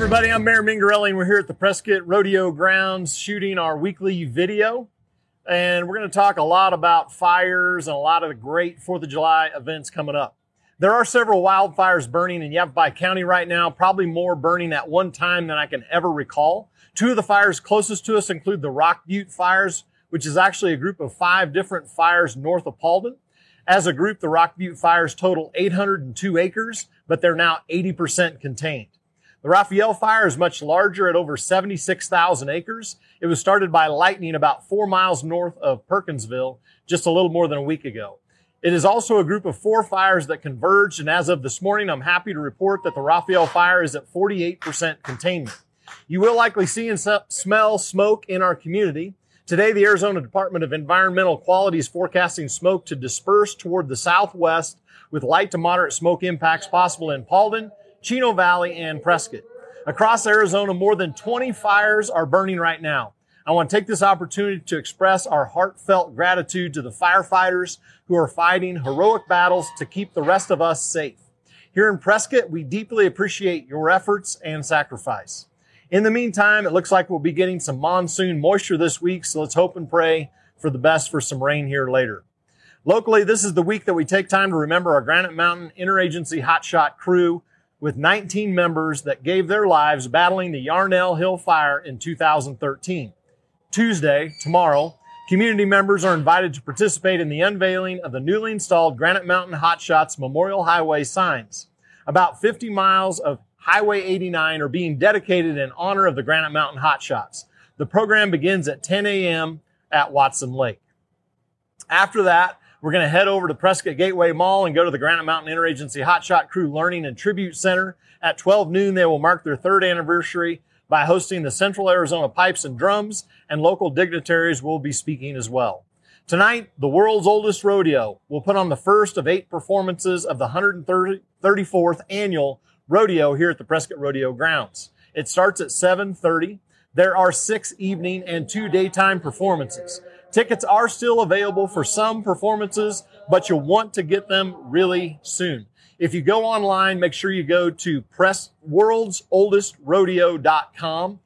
everybody. I'm Mayor Mengarelli, and we're here at the Prescott Rodeo Grounds shooting our weekly video. And we're going to talk a lot about fires and a lot of the great 4th of July events coming up. There are several wildfires burning in Yavapai County right now, probably more burning at one time than I can ever recall. Two of the fires closest to us include the Rock Butte fires, which is actually a group of five different fires north of Paulden. As a group, the Rock Butte fires total 802 acres, but they're now 80% contained. The Rafael fire is much larger at over 76,000 acres. It was started by lightning about four miles north of Perkinsville just a little more than a week ago. It is also a group of four fires that converged, and as of this morning, I'm happy to report that the Rafael fire is at 48% containment. You will likely see and smell smoke in our community. Today, the Arizona Department of Environmental Quality is forecasting smoke to disperse toward the southwest with light to moderate smoke impacts possible in Paulden, Chino Valley, and Prescott. Across Arizona, more than 20 fires are burning right now. I want to take this opportunity to express our heartfelt gratitude to the firefighters who are fighting heroic battles to keep the rest of us safe. Here in Prescott, we deeply appreciate your efforts and sacrifice. In the meantime, it looks like we'll be getting some monsoon moisture this week, so let's hope and pray for the best for some rain here later. Locally, this is the week that we take time to remember our Granite Mountain Interagency Hotshot crew with 19 members that gave their lives battling the Yarnell Hill Fire in 2013. Tuesday, tomorrow, community members are invited to participate in the unveiling of the newly installed Granite Mountain Hotshots Memorial Highway signs. About 50 miles of Highway 89 are being dedicated in honor of the Granite Mountain Hotshots. The program begins at 10 a.m. at Watson Lake. After that, we're going to head over to Prescott Gateway Mall and go to the Granite Mountain Interagency Hotshot Crew Learning and Tribute Center. At 12 noon, they will mark their third anniversary by hosting the Central Arizona Pipes and Drums, and local dignitaries will be speaking as well. Tonight, the world's oldest rodeo will put on the first of eight performances of the 134th annual rodeo here at the Prescott Rodeo Grounds. It starts at 7:30. There are six evening and two daytime performances. Tickets are still available for some performances, but you'll want to get them really soon. If you go online, make sure you go to pressworldsoldestrodeo.com.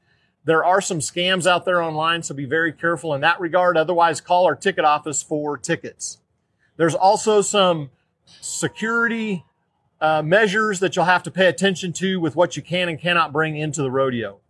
There are some scams out there online, so be very careful in that regard. Otherwise, call our ticket office for tickets. There's also some security uh, measures that you'll have to pay attention to with what you can and cannot bring into the rodeo.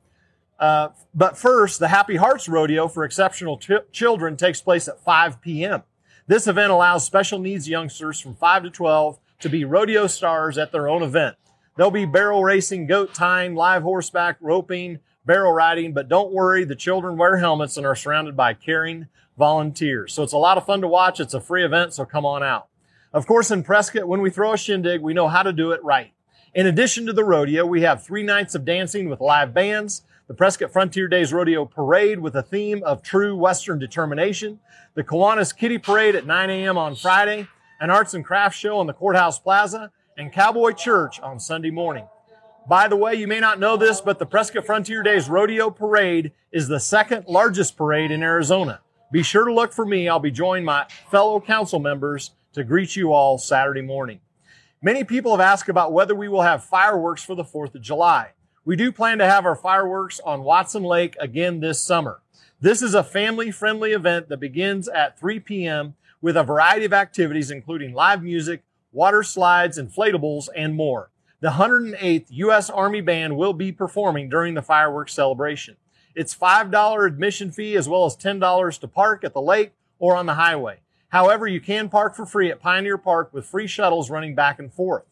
Uh, but first, the Happy Hearts Rodeo for Exceptional Ch- Children takes place at 5 p.m. This event allows special needs youngsters from 5 to 12 to be rodeo stars at their own event. There'll be barrel racing, goat tying, live horseback, roping, barrel riding, but don't worry, the children wear helmets and are surrounded by caring volunteers. So it's a lot of fun to watch. It's a free event, so come on out. Of course, in Prescott, when we throw a shindig, we know how to do it right. In addition to the rodeo, we have three nights of dancing with live bands, the Prescott Frontier Days Rodeo Parade with a theme of true Western determination, the Kiwanis Kiddie Parade at 9 a.m. on Friday, an arts and crafts show on the Courthouse Plaza, and Cowboy Church on Sunday morning. By the way, you may not know this, but the Prescott Frontier Days Rodeo Parade is the second largest parade in Arizona. Be sure to look for me. I'll be joining my fellow council members to greet you all Saturday morning. Many people have asked about whether we will have fireworks for the 4th of July. We do plan to have our fireworks on Watson Lake again this summer. This is a family friendly event that begins at 3 p.m. with a variety of activities, including live music, water slides, inflatables, and more. The 108th U.S. Army Band will be performing during the fireworks celebration. It's $5 admission fee as well as $10 to park at the lake or on the highway. However, you can park for free at Pioneer Park with free shuttles running back and forth.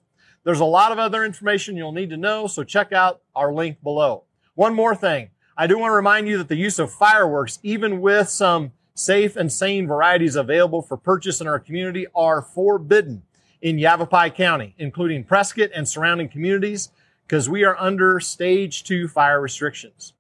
There's a lot of other information you'll need to know, so check out our link below. One more thing. I do want to remind you that the use of fireworks, even with some safe and sane varieties available for purchase in our community, are forbidden in Yavapai County, including Prescott and surrounding communities, because we are under stage two fire restrictions.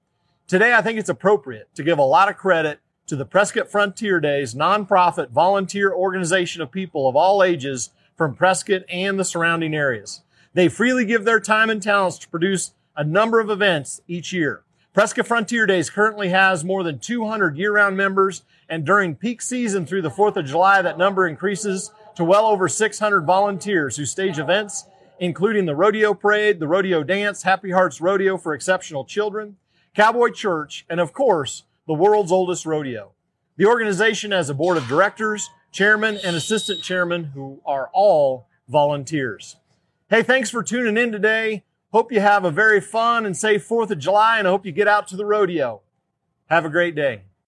Today, I think it's appropriate to give a lot of credit to the Prescott Frontier Days nonprofit volunteer organization of people of all ages from Prescott and the surrounding areas. They freely give their time and talents to produce a number of events each year. Prescott Frontier Days currently has more than 200 year-round members, and during peak season through the 4th of July, that number increases to well over 600 volunteers who stage events including the rodeo parade, the rodeo dance, Happy Hearts Rodeo for exceptional children, Cowboy Church, and of course, the world's oldest rodeo. The organization has a board of directors, chairman, and assistant chairman who are all volunteers. Hey, thanks for tuning in today. Hope you have a very fun and safe 4th of July, and I hope you get out to the rodeo. Have a great day.